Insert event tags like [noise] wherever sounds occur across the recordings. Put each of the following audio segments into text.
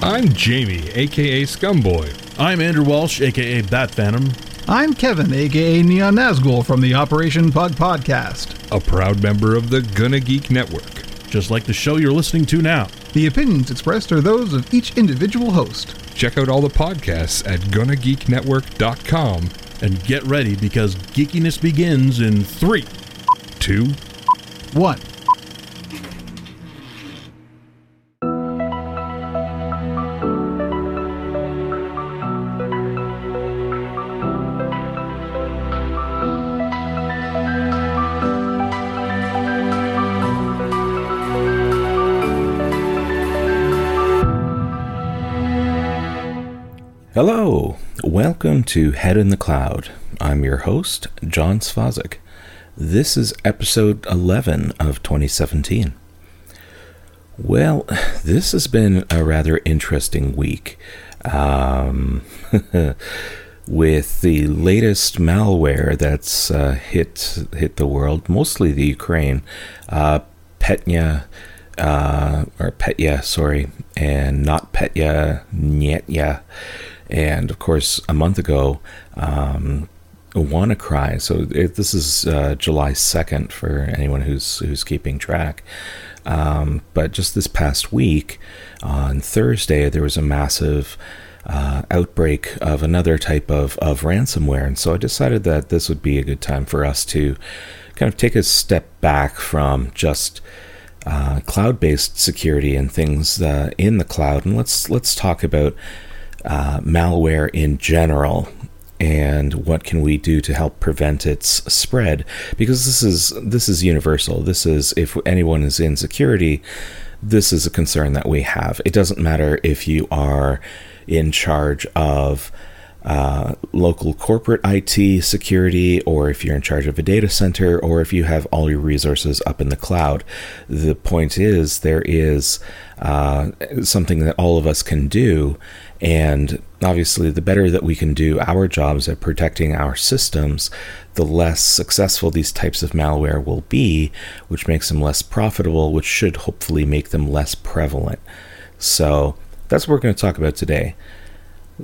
I'm Jamie, aka Scumboy. I'm Andrew Walsh, aka Bat Phantom. I'm Kevin, aka Neon Nazgul from the Operation Pug Podcast. A proud member of the Gonna Geek Network. Just like the show you're listening to now. The opinions expressed are those of each individual host. Check out all the podcasts at GonnaGeekNetwork.com. And get ready because geekiness begins in three, Two, One. Welcome to Head in the Cloud. I'm your host, John Svazik. This is episode 11 of 2017. Well, [sighs] this has been a rather interesting week. Um, [laughs] with the latest malware that's uh, hit hit the world, mostly the Ukraine, uh, Petya, uh, or Petya, sorry, and not Petya, Nyetya, and of course a month ago, um, WannaCry. So it, this is uh, July second for anyone who's who's keeping track. Um, but just this past week, on Thursday, there was a massive uh, outbreak of another type of, of ransomware. And so I decided that this would be a good time for us to kind of take a step back from just uh, cloud-based security and things uh, in the cloud, and let's let's talk about uh, malware in general and what can we do to help prevent its spread because this is this is universal this is if anyone is in security this is a concern that we have it doesn't matter if you are in charge of uh, local corporate IT security, or if you're in charge of a data center, or if you have all your resources up in the cloud. The point is, there is uh, something that all of us can do. And obviously, the better that we can do our jobs at protecting our systems, the less successful these types of malware will be, which makes them less profitable, which should hopefully make them less prevalent. So, that's what we're going to talk about today.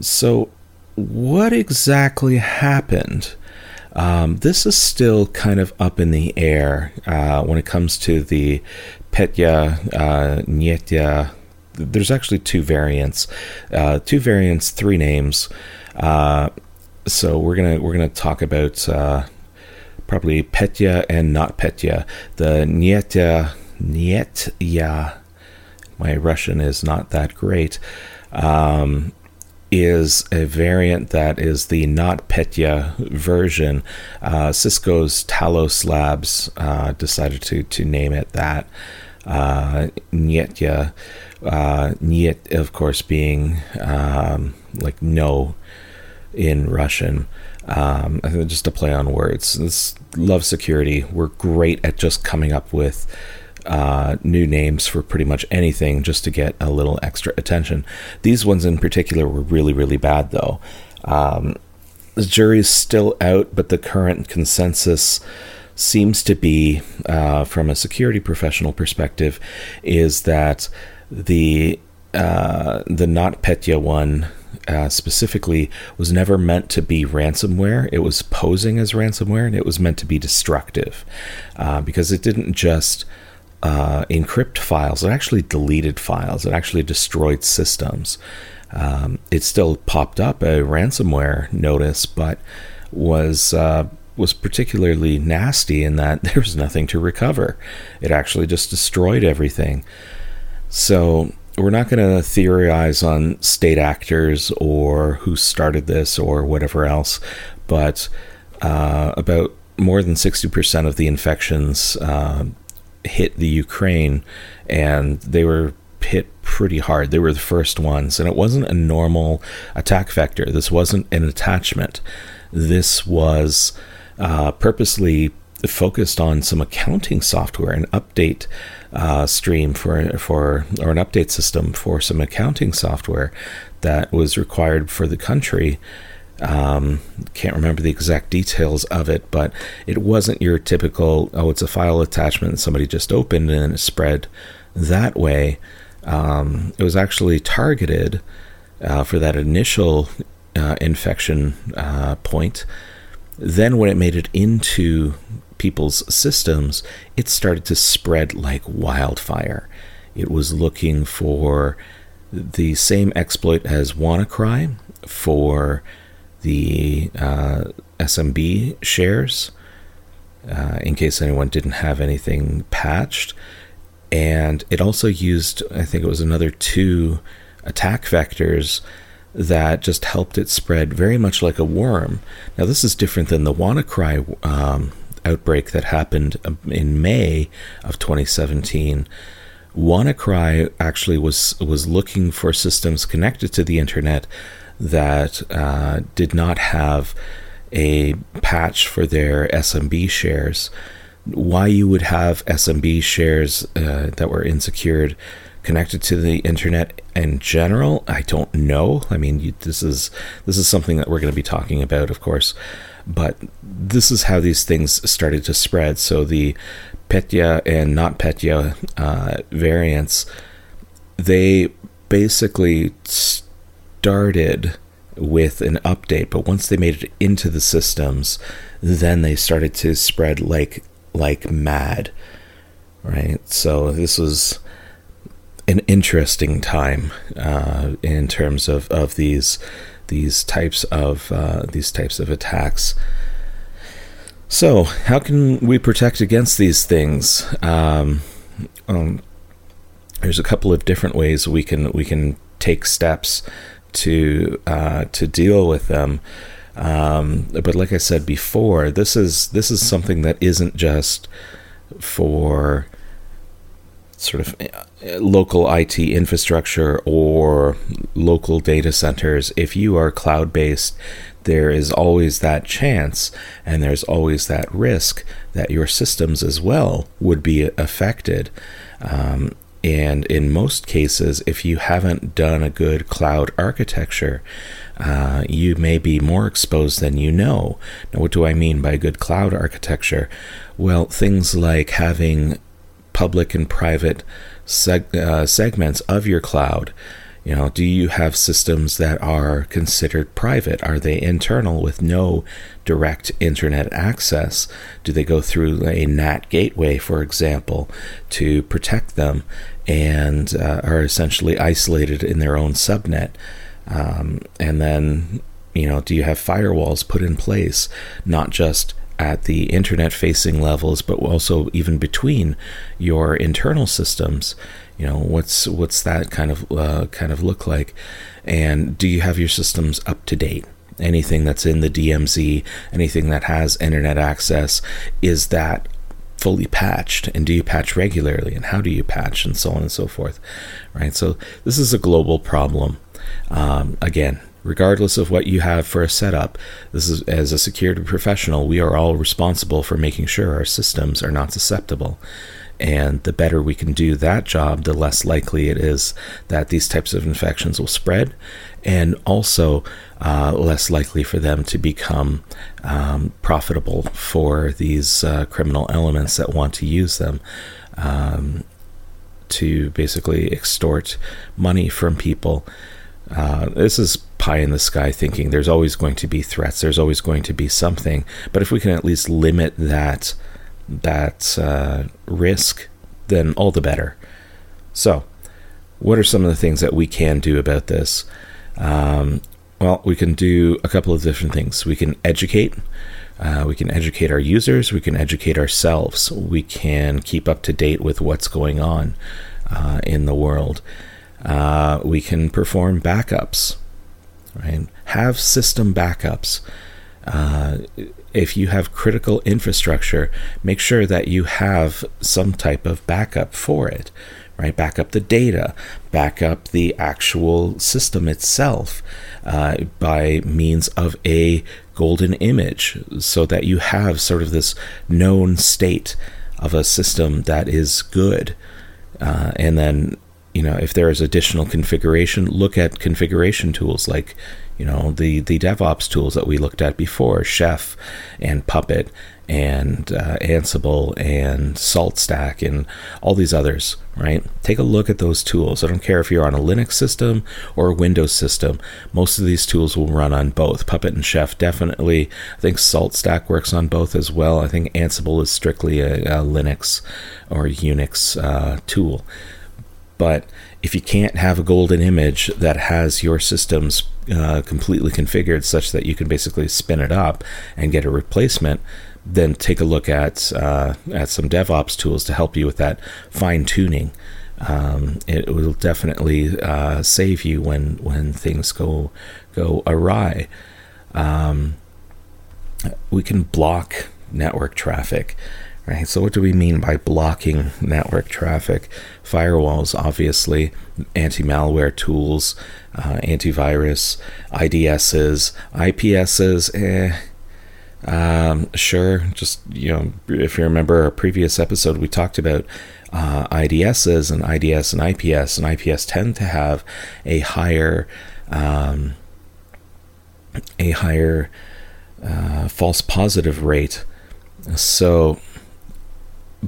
So, what exactly happened? Um, this is still kind of up in the air uh, when it comes to the Petya uh. There's actually two variants, uh, two variants, three names. Uh, so we're gonna we're gonna talk about uh, probably Petya and not Petya. The Nyetya Nyetya. My Russian is not that great. Um, is a variant that is the not Petya version. Uh, Cisco's Talos Labs uh, decided to to name it that. Uh, uh, Nyet, of course, being um, like no in Russian. Um, just a play on words. This love security. We're great at just coming up with uh, new names for pretty much anything just to get a little extra attention. These ones in particular were really, really bad, though. Um, the jury's still out, but the current consensus seems to be, uh, from a security professional perspective, is that the uh, the not Petya one uh, specifically was never meant to be ransomware. It was posing as ransomware, and it was meant to be destructive uh, because it didn't just uh, encrypt files. It actually deleted files. It actually destroyed systems. Um, it still popped up a ransomware notice, but was uh, was particularly nasty in that [laughs] there was nothing to recover. It actually just destroyed everything. So we're not going to theorize on state actors or who started this or whatever else, but uh, about more than 60% of the infections uh, hit the Ukraine, and they were hit pretty hard. They were the first ones, and it wasn't a normal attack vector. This wasn't an attachment. This was uh, purposely focused on some accounting software, an update uh, stream for for or an update system for some accounting software that was required for the country. Um, can't remember the exact details of it, but it wasn't your typical, oh, it's a file attachment somebody just opened and it spread that way. um, it was actually targeted uh, for that initial uh, infection uh, point. Then, when it made it into people's systems, it started to spread like wildfire. It was looking for the same exploit as WannaCry for the uh, SMB shares, uh, in case anyone didn't have anything patched. And it also used, I think it was another two attack vectors that just helped it spread very much like a worm. Now, this is different than the WannaCry um, outbreak that happened um, in May of 2017. WannaCry actually was was looking for systems connected to the internet that uh, did not have a patch for their SMB shares. Why you would have SMB shares uh, that were insecured connected to the internet in general, I don't know. I mean, you, this is this is something that we're going to be talking about, of course. But this is how these things started to spread. So the Petya and not Petya uh, variants, they basically started with an update, but once they made it into the systems, then they started to spread like like mad. Right? So this was an interesting time uh, in terms of, of these these types of uh, these types of attacks. So, how can we protect against these things? Um, um, there's a couple of different ways we can we can take steps to uh, to deal with them. Um, but like I said before, this is this is something that isn't just for sort of local IT infrastructure or local data centers. If you are cloud based, there is always that chance and there's always that risk that your systems as well would be affected. Um, and in most cases, if you haven't done a good cloud architecture, uh, you may be more exposed than you know. Now, what do I mean by good cloud architecture? Well, things like having public and private seg- uh, segments of your cloud. You know, do you have systems that are considered private? Are they internal with no direct internet access? Do they go through a NAT gateway, for example, to protect them and uh, are essentially isolated in their own subnet? Um, and then, you know, do you have firewalls put in place, not just at the internet facing levels, but also even between your internal systems. You know, what's what's that kind of uh, kind of look like, and do you have your systems up to date? Anything that's in the DMZ, anything that has internet access, is that fully patched? And do you patch regularly? And how do you patch? And so on and so forth right? So this is a global problem. Um, again regardless of what you have for a setup. This is as a security professional, we are all responsible for making sure our systems are not susceptible. And the better we can do that job, the less likely it is that these types of infections will spread, and also uh, less likely for them to become um, profitable for these uh, criminal elements that want to use them um, to basically extort money from people. Uh, this is pie in the sky thinking. There's always going to be threats. There's always going to be something. But if we can at least limit that that uh, risk, then all the better. So, what are some of the things that we can do about this? Um, well, we can do a couple of different things. We can educate. Uh, we can educate our users. We can educate ourselves. We can keep up to date with what's going on uh, in the world. Uh, we can perform backups, right? Have system backups. Uh, if you have critical infrastructure, make sure that you have some type of backup for it, right? Back up the data, back up the actual system itself uh, by means of a golden image so that you have sort of this known state of a system that is good. Uh, and then you know, if there is additional configuration, look at configuration tools like, you know, the, the DevOps tools that we looked at before, Chef and Puppet and uh, Ansible and SaltStack and all these others, right? Take a look at those tools. I don't care if you're on a Linux system or a Windows system. Most of these tools will run on both. Puppet and Chef definitely. I think SaltStack works on both as well. I think Ansible is strictly a, a Linux or Unix uh, tool. But if you can't have a golden image that has your systems uh, completely configured such that you can basically spin it up and get a replacement, then take a look at uh, at some DevOps tools to help you with that fine tuning. Um, it will definitely uh, save you when when things go go awry. Um, we can block network traffic, right? So what do we mean by blocking network traffic? Firewalls, obviously, anti-malware tools, uh, antivirus, IDSs, IPSs. Eh, um, sure, just you know, if you remember our previous episode, we talked about uh, IDSs and IDS and IPS, and IPS tend to have a higher, um, a higher uh, false positive rate. So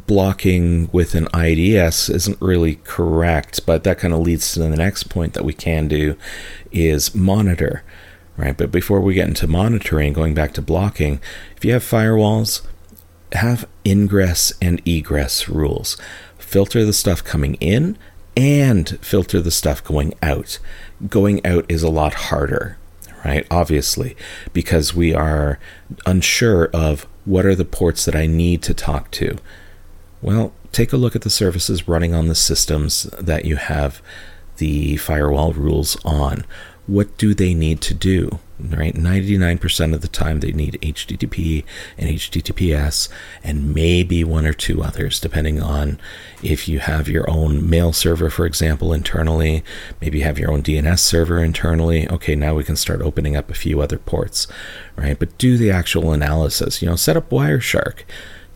blocking with an IDS isn't really correct, but that kind of leads to the next point that we can do is monitor right? But before we get into monitoring, going back to blocking, if you have firewalls, have ingress and egress rules. Filter the stuff coming in and filter the stuff going out. Going out is a lot harder, right? Obviously, because we are unsure of what are the ports that I need to talk to. Well, take a look at the services running on the systems that you have the firewall rules on what do they need to do? Right? 99% of the time, they need HTTP and HTTPS, and maybe one or two others, depending on if you have your own mail server, for example, internally. Maybe you have your own DNS server internally. Okay, now we can start opening up a few other ports, right? But do the actual analysis. You know, set up Wireshark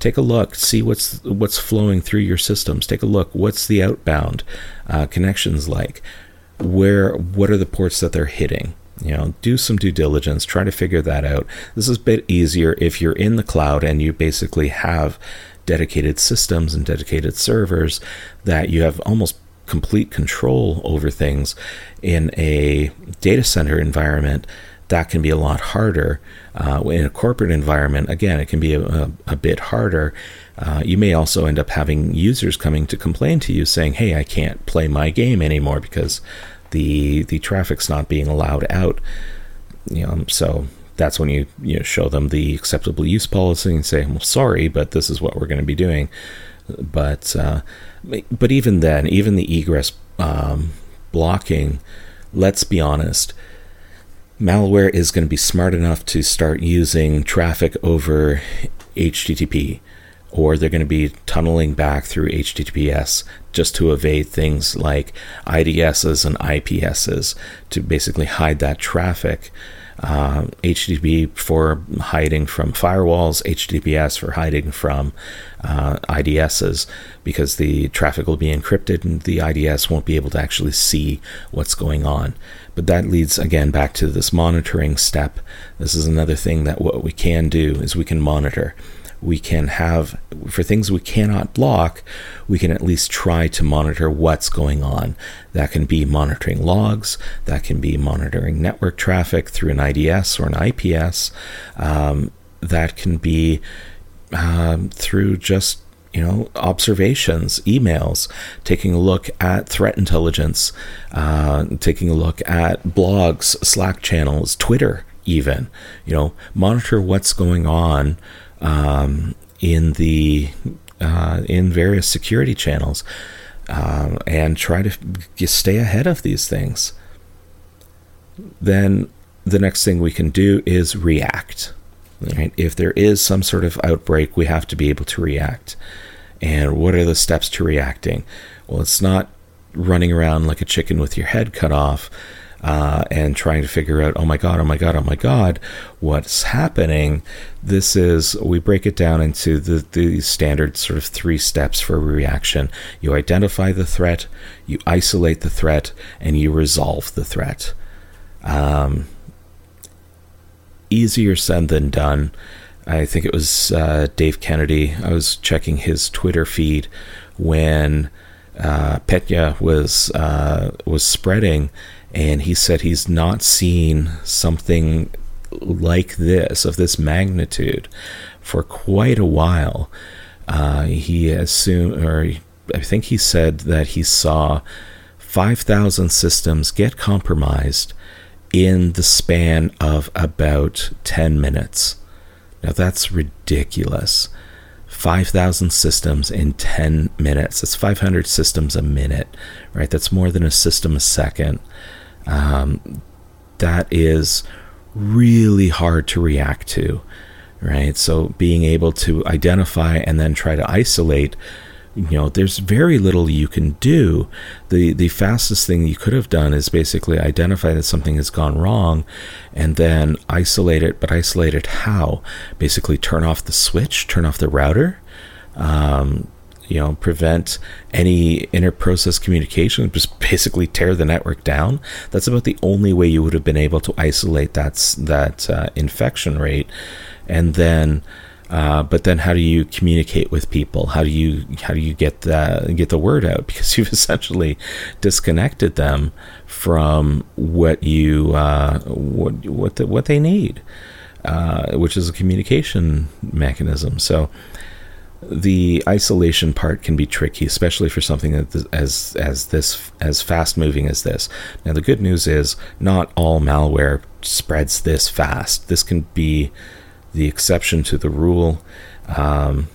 take a look see what's what's flowing through your systems. Take a look what's the outbound uh, connections like? Where what are the ports that they're hitting? You know do some due diligence try to figure that out. This is a bit easier if you're in the cloud and you basically have dedicated systems and dedicated servers that you have almost complete control over things in a data center environment that can be a lot harder uh, in a corporate environment again it can be a, a, a bit harder uh, you may also end up having users coming to complain to you saying, "Hey, I can't play my game anymore because the the traffic's not being allowed out." You know, so that's when you you know, show them the acceptable use policy and say, "Well, sorry, but this is what we're going to be doing." But uh, but even then, even the egress um, blocking, let's be honest, malware is going to be smart enough to start using traffic over HTTP or they're going to be tunneling back through HTTPS just to evade things like IDSs and IPSs to basically hide that traffic. Uh, HTTP for hiding from firewalls, HTTPS for hiding from uh, IDSs because the traffic will be encrypted and the IDS won't be able to actually see what's going on. But that leads again back to this monitoring step. This is another thing that what we can do is we can monitor we can have, for things we cannot block, we can at least try to monitor what's going on. That can be monitoring logs, that can be monitoring network traffic through an IDS or an IPS, um, that can be um, through just you know observations emails taking a look at threat intelligence uh, taking a look at blogs slack channels twitter even you know monitor what's going on um, in the uh, in various security channels uh, and try to stay ahead of these things. Then the next thing we can do is react. Right? If there is some sort of outbreak, we have to be able to react. And what are the steps to reacting? Well, it's not running around like a chicken with your head cut off uh, and trying to figure out, oh my God, oh my God, oh my God, what's happening. This is, we break it down into the, the standard sort of three steps for a reaction. You identify the threat, you isolate the threat, and you resolve the threat. Um, easier said than done. I think it was uh, Dave Kennedy. I was checking his Twitter feed when uh, Petya was uh, was spreading, and he said he's not seen something like this of this magnitude for quite a while. Uh, he assumed, or I think he said that he saw 5,000 systems get compromised in the span of about 10 minutes. Now that's ridiculous. 5,000 systems in 10 minutes. That's 500 systems a minute, right? That's more than a system a second. Um, that is really hard to react to, right? So being able to identify and then try to isolate you know there's very little you can do. The the fastest thing you could have done is basically identify that something has gone wrong and then isolate it but isolate it how? Basically turn off the switch turn off the router um, you know prevent any inter-process communication [laughs] just basically tear the network down. That's about the only way you would have been able to isolate that that uh, infection rate. And then uh, but then, how do you communicate with people? How do you how do you get the get the word out? [laughs] Because you've essentially disconnected them from what you uh, what what the, what they need, uh, which is a communication mechanism. So the isolation part can be tricky, especially for something as as this as fast moving as this. Now, the good news is not all malware spreads this fast. This can be the exception to the rule. Um,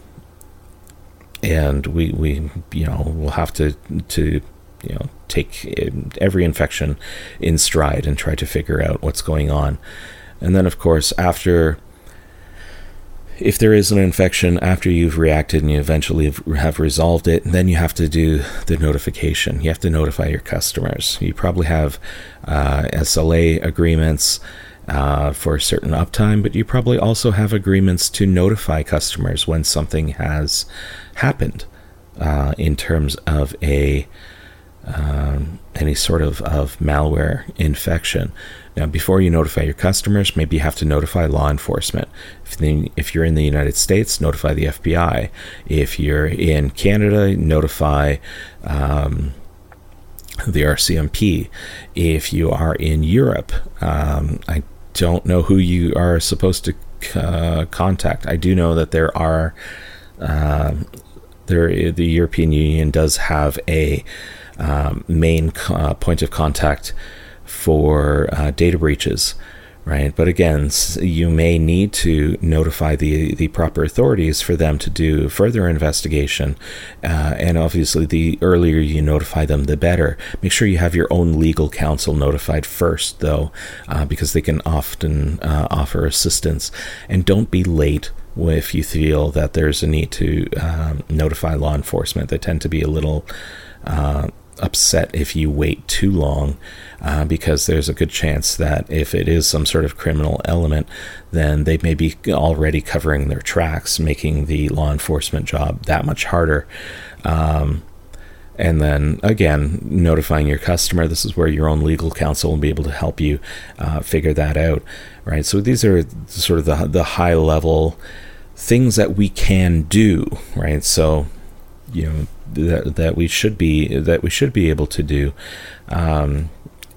and we, we, you know, will have to, to, you know, take every infection in stride and try to figure out what's going on. And then, of course, after, if there is an infection, after you've reacted and you eventually have resolved it, then you have to do the notification. You have to notify your customers. You probably have uh, SLA agreements uh, for a certain uptime, but you probably also have agreements to notify customers when something has happened uh, in terms of a um, any sort of, of malware infection. Now, before you notify your customers, maybe you have to notify law enforcement. If, the, if you're in the United States, notify the FBI. If you're in Canada, notify um, the RCMP. If you are in Europe, um, I don't know who you are supposed to uh, contact. I do know that there are uh, there the European Union does have a um, main uh, point of contact for uh, data breaches right? But again, you may need to notify the the proper authorities for them to do further investigation, uh, and obviously, the earlier you notify them, the better. Make sure you have your own legal counsel notified first, though, uh, because they can often uh, offer assistance, and don't be late. If you feel that there's a need to um, notify law enforcement, they tend to be a little uh, upset if you wait too long uh, because there's a good chance that if it is some sort of criminal element, then they may be already covering their tracks, making the law enforcement job that much harder. Um, and then again, notifying your customer. This is where your own legal counsel will be able to help you uh, figure that out, right? So these are sort of the the high level things that we can do, right? So you know that that we should be that we should be able to do um,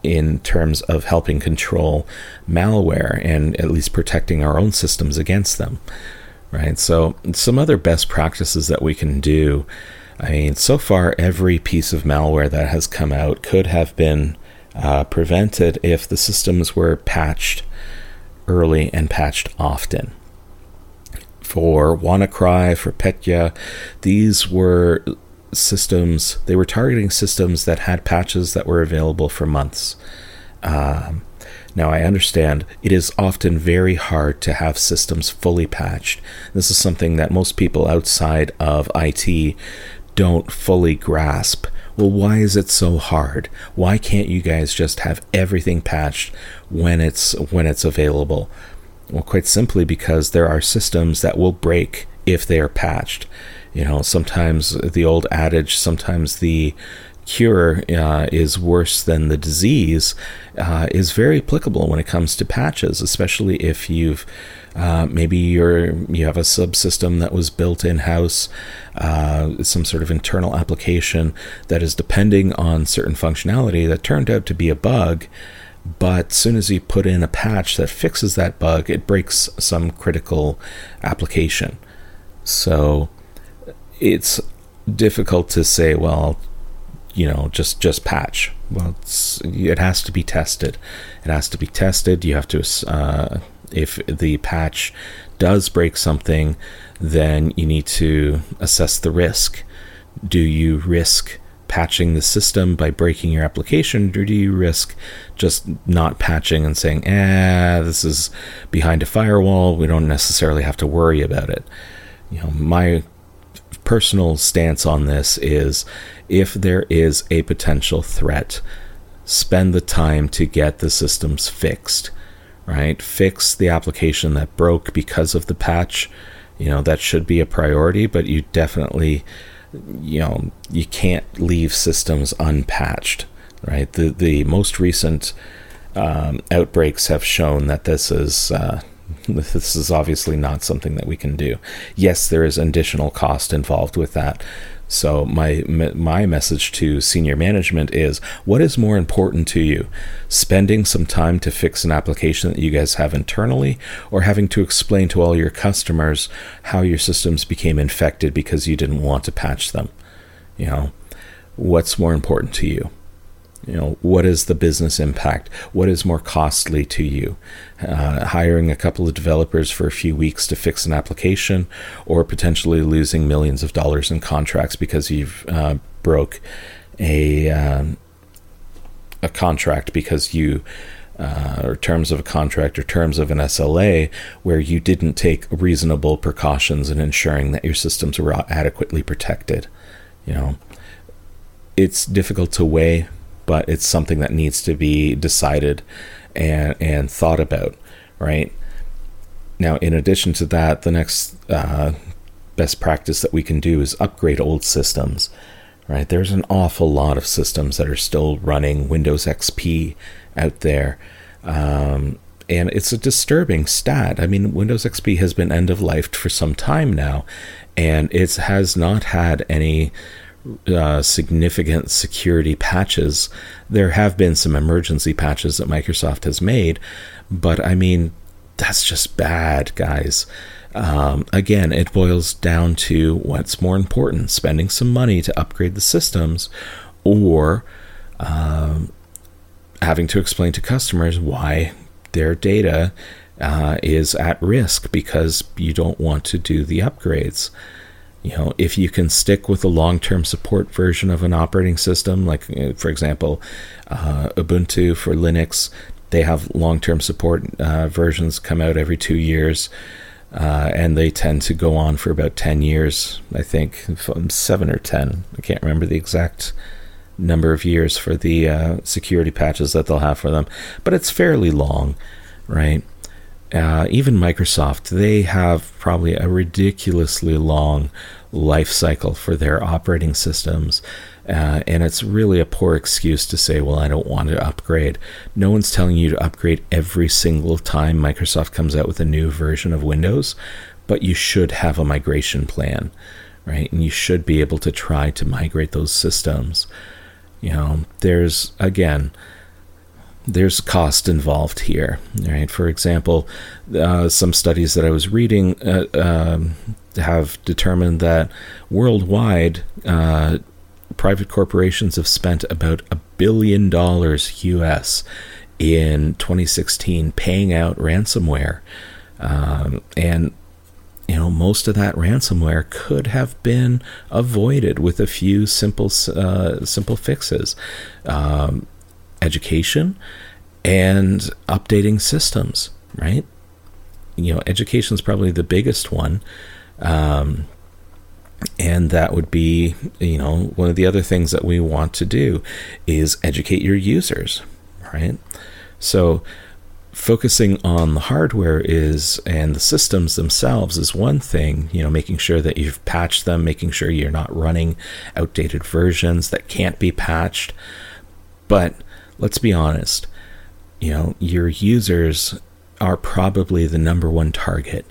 in terms of helping control malware and at least protecting our own systems against them. Right. So some other best practices that we can do. I mean, so far every piece of malware that has come out could have been uh, prevented if the systems were patched early and patched often for WannaCry, for Petya. These were systems, they were targeting systems that had patches that were available for months. Um, now, I understand it is often very hard to have systems fully patched. This is something that most people outside of IT don't fully grasp. Well, why is it so hard? Why can't you guys just have everything patched when it's when it's available? Well, quite simply because there are systems that will break if they are patched. You know, sometimes the old adage, sometimes the cure uh, is worse than the disease uh, is very applicable when it comes to patches, especially if you've uh, maybe you're you have a subsystem that was built in house, uh, some sort of internal application that is depending on certain functionality that turned out to be a bug. But as soon as you put in a patch that fixes that bug, it breaks some critical application. So it's difficult to say, well, you know, just just patch. Well, it has to be tested. It has to be tested. You have to, uh, if the patch does break something, then you need to assess the risk. Do you risk patching the system by breaking your application, or do you risk just not patching and saying, "eh, this is behind a firewall. We don't necessarily have to worry about it." You know, my personal stance on this is if there is a potential threat, spend the time to get the systems fixed, right? Fix the application that broke because of the patch. You know, that should be a priority, but you definitely, you know, you can't leave systems unpatched, right? The, the most recent um, outbreaks have shown that this is. Uh, [laughs] this is obviously not something that we can do. Yes, there is additional cost involved with that. So my my message to senior management is what is more important to you? Spending some time to fix an application that you guys have internally or having to explain to all your customers how your systems became infected because you didn't want to patch them? You know, what's more important to you? You know what is the business impact? What is more costly to you? Uh, hiring a couple of developers for a few weeks to fix an application or potentially losing millions of dollars in contracts because you've uh, broke a um, a contract because you uh, or terms of a contract or terms of an SLA where you didn't take reasonable precautions in ensuring that your systems were adequately protected you know? It's difficult to weigh but it's something that needs to be decided and and thought about, right? Now, in addition to that, the next uh, best practice that we can do is upgrade old systems, right? There's an awful lot of systems that are still running Windows XP out there. Um, and it's a disturbing stat. I mean, Windows XP has been end of life for some time now, and it has not had any uh, significant security patches. There have been some emergency patches that Microsoft has made, but I mean, that's just bad, guys. Um, again, it boils down to what's more important spending some money to upgrade the systems or um, having to explain to customers why their data uh, is at risk because you don't want to do the upgrades you know if you can stick with a long-term support version of an operating system like for example uh, ubuntu for linux they have long-term support uh, versions come out every two years uh, and they tend to go on for about 10 years i think seven or 10 i can't remember the exact number of years for the uh, security patches that they'll have for them but it's fairly long right uh, even Microsoft, they have probably a ridiculously long life cycle for their operating systems. Uh, and it's really a poor excuse to say, well, I don't want to upgrade. No one's telling you to upgrade every single time Microsoft comes out with a new version of Windows, but you should have a migration plan, right? And you should be able to try to migrate those systems. You know, there's, again, there's cost involved here, right? For example, uh, some studies that I was reading uh, um, have determined that worldwide, uh, private corporations have spent about a billion dollars US in 2016 paying out ransomware, um, and you know most of that ransomware could have been avoided with a few simple uh, simple fixes. Um, education and updating systems, right? You know, education is probably the biggest one. Um, and that would be, you know, one of the other things that we want to do is educate your users, right? So, focusing on the hardware is and the systems themselves is one thing you know making sure that you've patched them making sure you're not running outdated versions that can't be patched but let's be honest you know your users are probably the number one target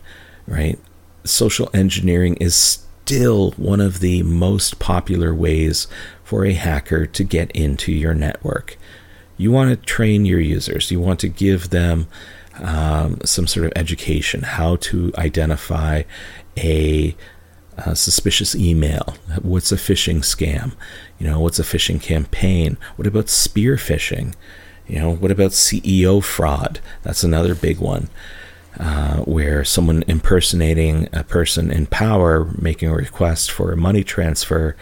right social engineering is still one of the most popular ways for a hacker to get into your network you want to train your users. You want to give them um, some sort of education, how to identify a, a, suspicious email. What's a phishing scam? You know, what's a phishing campaign? What about spear phishing? You know, what about CEO fraud? That's another big one. Uh, where someone impersonating a person in power making a request for a money transfer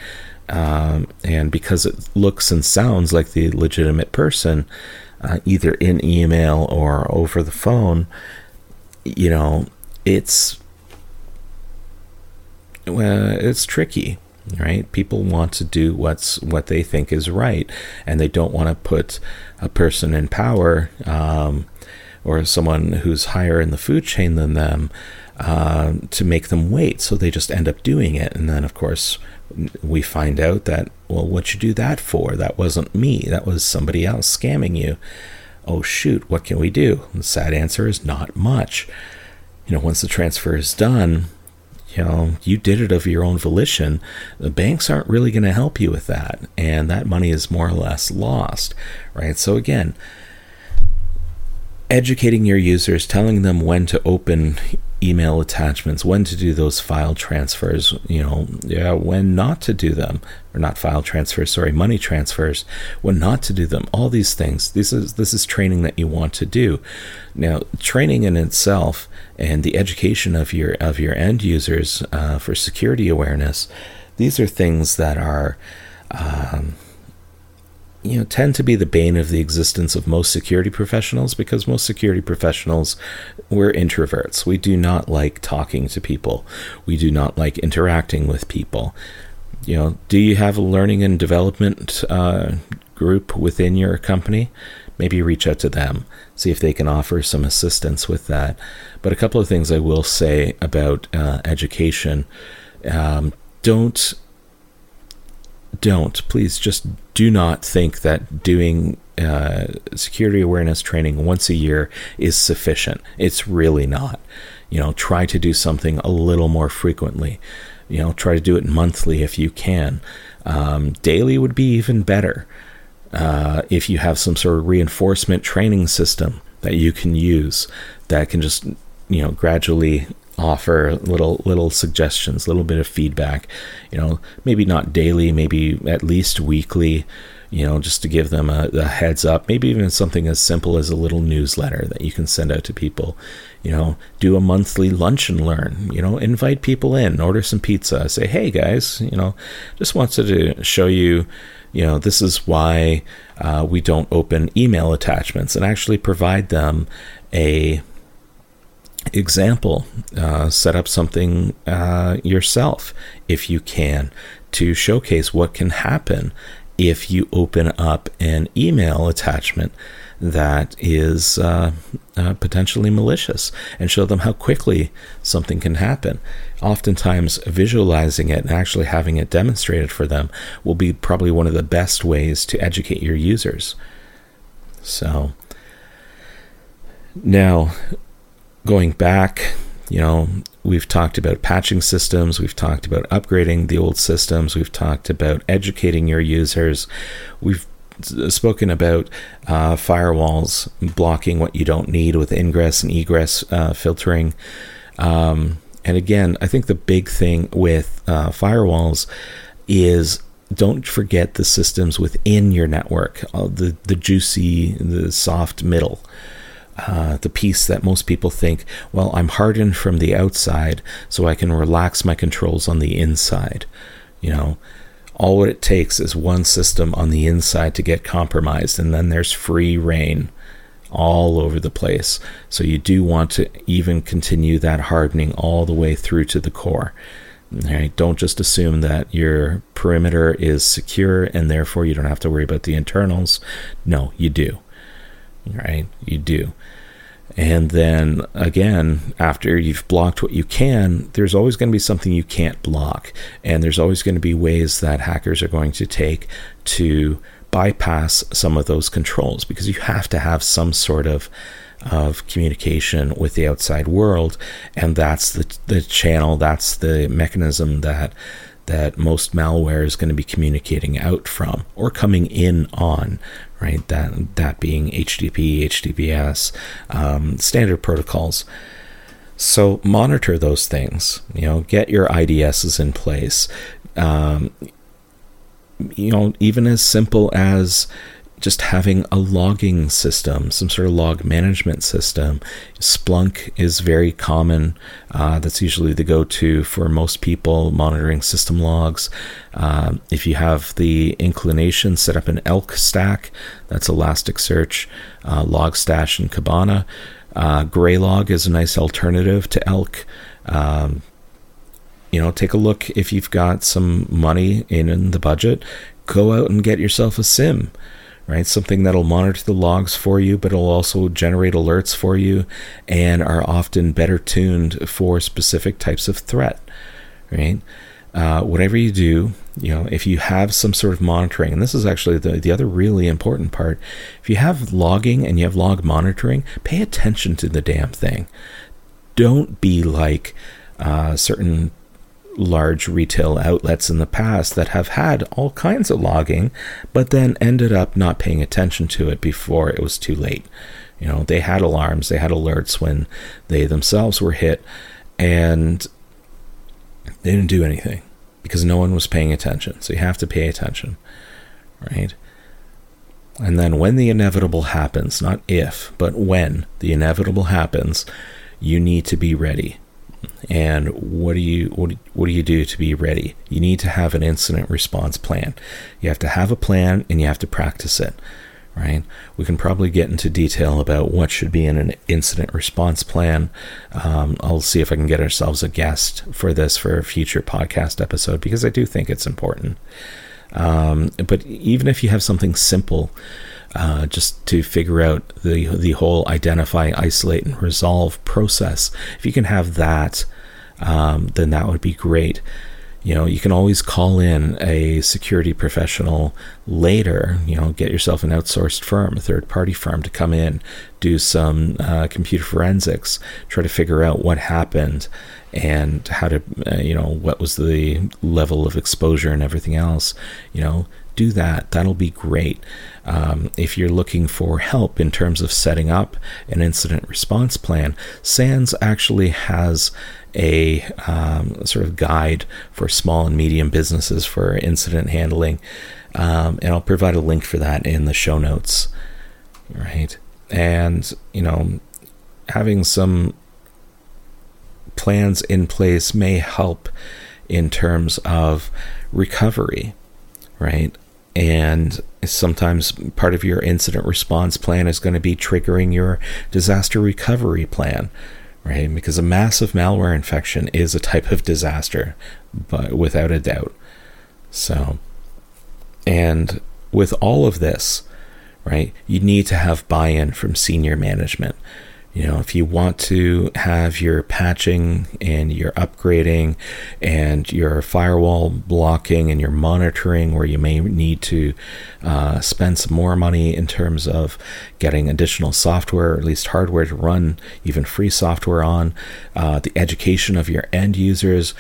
um, and because it looks and sounds like the legitimate person, uh, either in email or over the phone, you know, it's well, it's tricky, right? People want to do what's what they think is right, and they don't want to put a person in power um, or someone who's higher in the food chain than them uh, to make them wait. So they just end up doing it, and then of course we find out that, well, what you do that for? That wasn't me. That was somebody else scamming you. Oh, shoot, what can we do? The sad answer is not much. You know, once the transfer is done, you know, you did it of your own volition. The banks aren't really going to help you with that. And that money is more or less lost, right? So, again, educating your users, telling them when to open email attachments, when to do those file transfers, you know, yeah, when not to do them, or not file transfers, sorry, money transfers, when not to do them, all these things. This is this is training that you want to do. Now, training in itself and the education of your of your end users uh, for security awareness, these are things that are. Um, you know tend to be the bane of the existence of most security professionals because most security professionals we're introverts. We do not like talking to people. We do not like interacting with people. You know do you have a learning and development uh, group within your company? Maybe reach out to them see if they can offer some assistance with that. But a couple of things i will say about uh, education. Um, don't don't please just do not think that doing uh, security awareness training once a year is sufficient. It's really not. You know, try to do something a little more frequently. You know, try to do it monthly if you can. Um, daily would be even better. Uh, if you have some sort of reinforcement training system that you can use that can just you know gradually offer little little suggestions, a little bit of feedback. You know, maybe not daily, maybe at least weekly. You know, just to give them a, a, heads up. Maybe even something as simple as a little newsletter that you can send out to people. You know, do a monthly lunch and learn. You know, invite people in, order some pizza. Say, hey guys, you know, just wanted to show you you know, this is why uh, we don't open email attachments and actually provide them a example, uh, set up something uh, yourself if you can to showcase what can happen if you open up an email attachment that is uh, uh, potentially malicious and show them how quickly something can happen. Oftentimes, visualizing it and actually having it demonstrated for them will be probably one of the best ways to educate your users. So, now going back, you know, we've talked about patching systems, we've talked about upgrading the old systems, we've talked about educating your users, we've spoken about uh, firewalls blocking what you don't need with ingress and egress uh, filtering. Um, and again, I think the big thing with uh, firewalls is don't forget the systems within your network, uh, the the juicy, the soft middle uh, the piece that most people think, well, I'm hardened from the outside, so I can relax my controls on the inside. You know, all it takes is one system on the inside to get compromised, and then there's free reign all over the place. So you do want to even continue that hardening all the way through to the core. Right? Don't just assume that your perimeter is secure and therefore you don't have to worry about the internals. No, you do. Right? You do. And then again, after you've blocked what you can, there's always going to be something you can't block. And there's always going to be ways that hackers are going to take to bypass some of those controls because you have to have some sort of of communication with the outside world and that's the the channel that's the mechanism that that most malware is going to be communicating out from or coming in on right? That that being HTTP, HTTPS, um, standard protocols. So monitor those things. You know, get your IDSs in place. Um, you know, even as simple as just having a logging system, some sort of log management system. Splunk is very common. Uh, that's usually the go to for most people monitoring system logs. Uh, if you have the inclination, set up an Elk stack. That's Elasticsearch, uh, Logstash, and Kibana. Uh, Graylog is a nice alternative to Elk. Um, you know, take a look if you've got some money in, in the budget. Go out and get yourself a SIEM right? Something that'll monitor the logs for you, but it'll also generate alerts for you and are often better tuned for specific types of threat, right? Uh, whatever you do, you know, if you have some sort of monitoring, and this is actually the, the other really important part, if you have logging and you have log monitoring, pay attention to the damn thing. Don't be like uh, certain large retail outlets in the past that have had all kinds of logging, but then ended up not paying attention to it before it was too late. You know, they had alarms, they had alerts when they themselves were hit, and they didn't do anything because no one was paying attention. So you have to pay attention, right? And then when the inevitable happens, not if, but when the inevitable happens, you need to be ready and what do you what, what do you do to be ready? You need to have an incident response plan. You have to have a plan and you have to practice it right? We can probably get into detail about what should be in an incident response plan. Um, i'll see if i can get ourselves a guest for this for a future podcast episode because i do think it's important. Um, but even if you have something simple uh, just to figure out the the whole identify, isolate, and resolve process. If you can have that, um, then that would be great. You know, you can always call in a security professional later. You know, get yourself an outsourced firm, a third party firm, to come in, do some uh, computer forensics, try to figure out what happened and how to, uh, you know, what was the level of exposure and everything else. You know, do that. That'll be great. Um, if you're looking for help in terms of setting up an incident response plan, SANS actually has a um, sort of guide for small and medium businesses for incident handling. Um, and I'll provide a link for that in the show notes. Right. And, you know, having some plans in place may help in terms of recovery, right? And sometimes part of your incident response plan is going to be triggering your disaster recovery plan, right? Because a massive malware infection is a type of disaster, but without a doubt. So, and with all of this, right, you need to have buy in from senior management. You know, if you want to have your patching and your upgrading and your firewall blocking and your monitoring, where you may need to uh, spend some more money in terms of getting additional software, or at least hardware to run even free software on, uh, the education of your end users,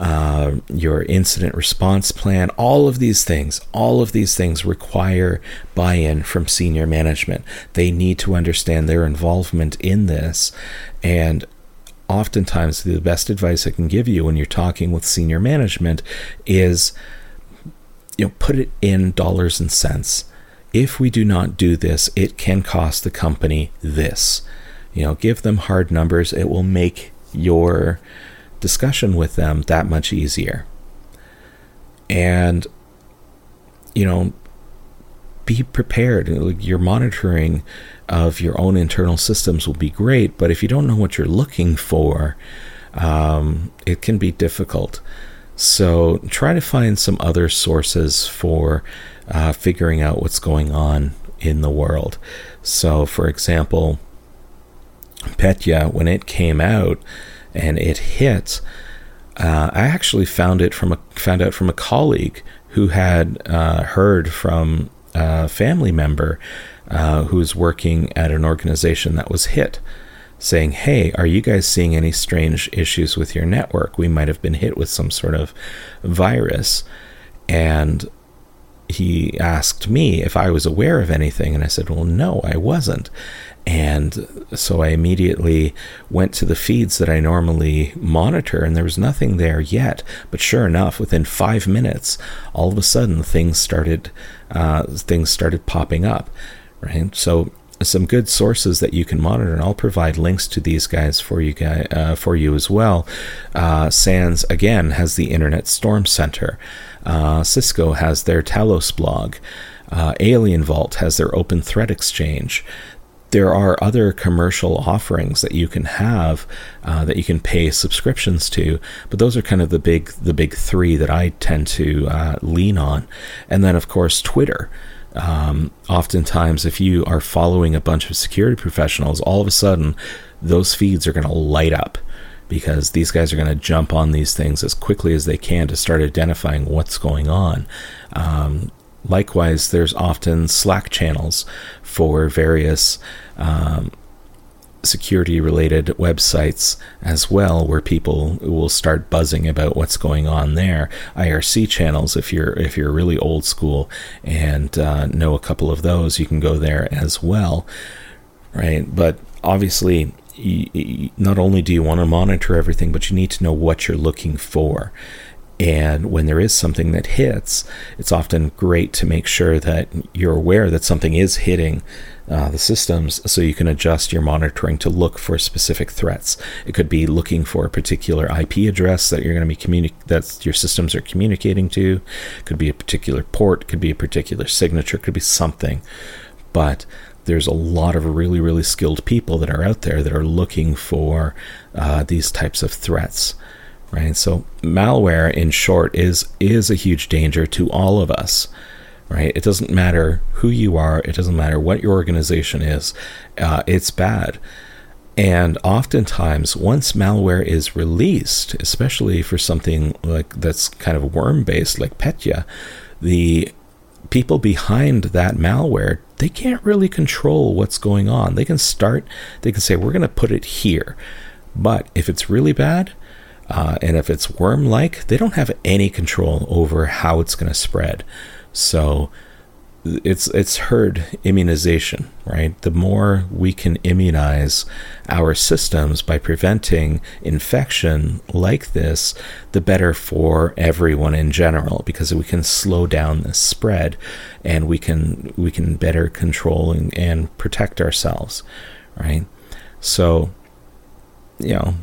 uh, your incident response plan, all of these things, all of these things require buy in from senior management. They need to understand their involvement in this. And oftentimes, the best advice I can give you when you're talking with senior management is you know, put it in dollars and cents. If we do not do this, it can cost the company this. You know, give them hard numbers. It will make your discussion with them that much easier. And, you know, be prepared. Your monitoring of your own internal systems will be great, but if you don't know what you're looking for, um, it can be difficult. So try to find some other sources for uh, figuring out what's going on in the world. So, for example, Petya, when it came out and it hit, uh, I actually found it from a found out from a colleague who had uh, heard from a family member uh, who was working at an organization that was hit, saying, "Hey, are you guys seeing any strange issues with your network? We might have been hit with some sort of virus." And he asked me if I was aware of anything, and I said, Well, no, I wasn't. And so I immediately went to the feeds that I normally monitor, and there was nothing there yet. But sure enough, within five minutes, all of a sudden things started uh, things started popping up. Right, so some good sources that you can monitor, and I'll provide links to these guys for you guys uh, for you as well. Uh, SANS again has the Internet Storm Center. Uh, Cisco has their Talos blog. Uh, Alien Vault has their Open Threat Exchange. There are other commercial offerings that you can have uh, that you can pay subscriptions to, but those are kind of the big the big three that I tend to uh, lean on. And then of course Twitter. Um, oftentimes, if you are following a bunch of security professionals, all of a sudden those feeds are going to light up because these guys are going to jump on these things as quickly as they can to start identifying what's going on. Um, likewise, there's often Slack channels for various um, security related websites as well where people will start buzzing about what's going on there irc channels if you're if you're really old school and uh, know a couple of those you can go there as well right but obviously not only do you want to monitor everything, but you need to know what you're looking for. And when there is something that hits, it's often great to make sure that you're aware that something is hitting uh, the systems so you can adjust your monitoring to look for specific threats. It could be looking for a particular IP address that you're going to be communi- that your systems are communicating to. Could be a particular port, could be a particular signature, could be something. But there's a lot of really, really skilled people that are out there that are looking for uh, these types of threats, right? So malware, in short, is is a huge danger to all of us, right? It doesn't matter who you are, it doesn't matter what your organization is, uh, it's bad. And oftentimes, once malware is released, especially for something like that's kind of worm based, like Petya, the people behind that malware they can't really control what's going on. They can start, they can say, we're going to put it here. But if it's really bad, uh, and if it's worm like, they don't have any control over how it's going to spread. So it's it's herd immunization, right? The more we can immunize our systems by preventing infection like this, the better for everyone in general because we can slow down the spread and we can we can better control and, and protect ourselves, right? So, you know,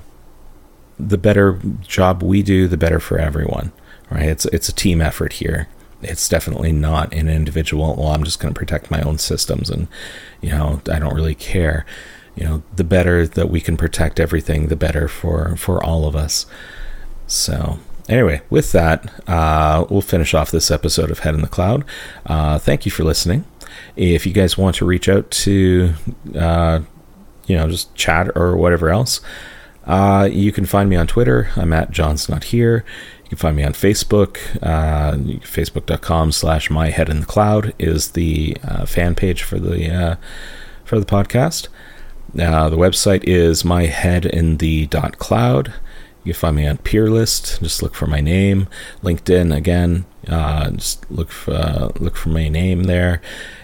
the better job we do, the better for everyone, right? It's it's a team effort here it's definitely not an individual. Well i'm just going to protect my own systems and you know i don't really care. You know the better that we can protect everything the better for for all of us. So anyway with that uh, we'll finish off this episode of head in the cloud. Uh, thank you for listening. If you guys want to reach out to uh, you know just chat or whatever else uh, you can find me on twitter i'm at john's not here you can find me on Facebook. Uh, Facebook.com slash my head in the cloud is the uh, fan page for the uh, for the podcast. Uh, the website is my head in the dot cloud. You can find me on Peerlyst. Just look for my name. LinkedIn again. Uh, just look for uh, look for my name there,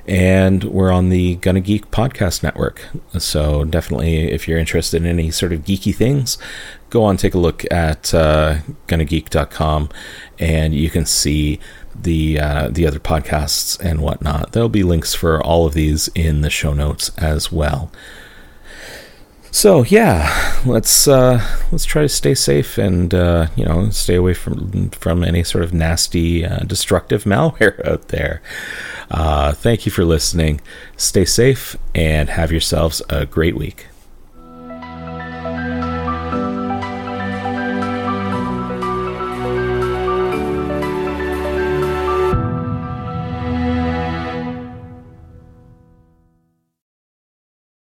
and we're on the Gonna Geek podcast network. So definitely, if you're interested in any sort of geeky things, go on take a look at uh, gonnageek.com, and you can see the uh, the other podcasts and whatnot. There'll be links for all of these in the show notes as well. So yeah, let's uh, let's try to stay safe and uh, you know stay away from from any sort of nasty, uh, destructive [laughs] malware out there. Uh, thank you for listening. Stay safe and have yourselves a great week.